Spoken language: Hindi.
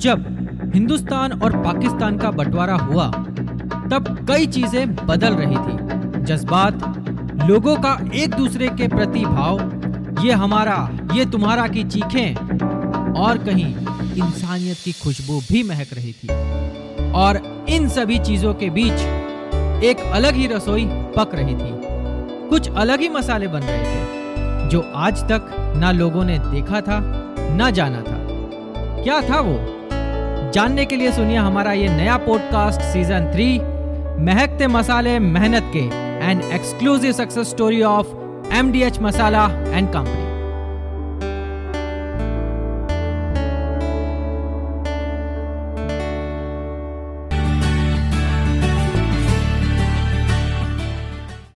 जब हिंदुस्तान और पाकिस्तान का बंटवारा हुआ, तब कई चीज़ें बदल रही थी। जज्बात, लोगों का एक दूसरे के प्रति भाव, ये हमारा, ये तुम्हारा की चीखें, और कहीं इंसानियत की खुशबू भी महक रही थी। और इन सभी चीज़ों के बीच एक अलग ही रसोई पक रही थी। कुछ अलग ही मसाले बन रहे थे, जो आज तक ना लोगों ने देखा था, ना जाना था। क्या था वो? जानने के लिए सुनिए हमारा ये नया पॉडकास्ट सीज़न थ्री महकते मसाले मेहनत के and exclusive success story of M D H Masala and company